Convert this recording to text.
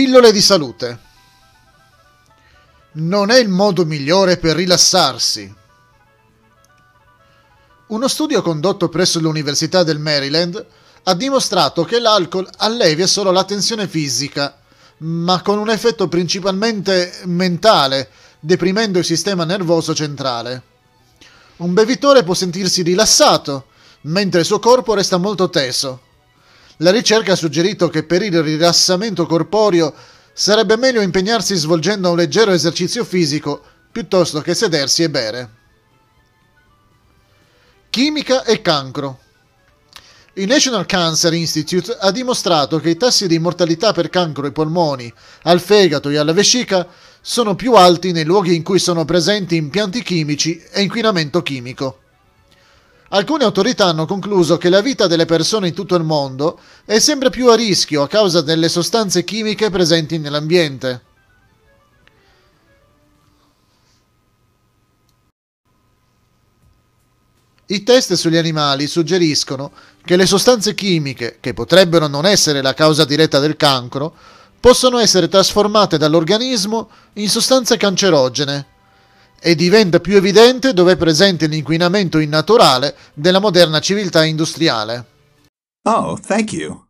Pillole di salute. Non è il modo migliore per rilassarsi. Uno studio condotto presso l'Università del Maryland ha dimostrato che l'alcol allevia solo la tensione fisica, ma con un effetto principalmente mentale, deprimendo il sistema nervoso centrale. Un bevitore può sentirsi rilassato, mentre il suo corpo resta molto teso. La ricerca ha suggerito che per il rilassamento corporeo sarebbe meglio impegnarsi svolgendo un leggero esercizio fisico piuttosto che sedersi e bere. Chimica e cancro. Il National Cancer Institute ha dimostrato che i tassi di mortalità per cancro ai polmoni, al fegato e alla vescica sono più alti nei luoghi in cui sono presenti impianti chimici e inquinamento chimico. Alcune autorità hanno concluso che la vita delle persone in tutto il mondo è sempre più a rischio a causa delle sostanze chimiche presenti nell'ambiente. I test sugli animali suggeriscono che le sostanze chimiche, che potrebbero non essere la causa diretta del cancro, possono essere trasformate dall'organismo in sostanze cancerogene e diventa più evidente dove è presente l'inquinamento innaturale della moderna civiltà industriale. Oh, thank you.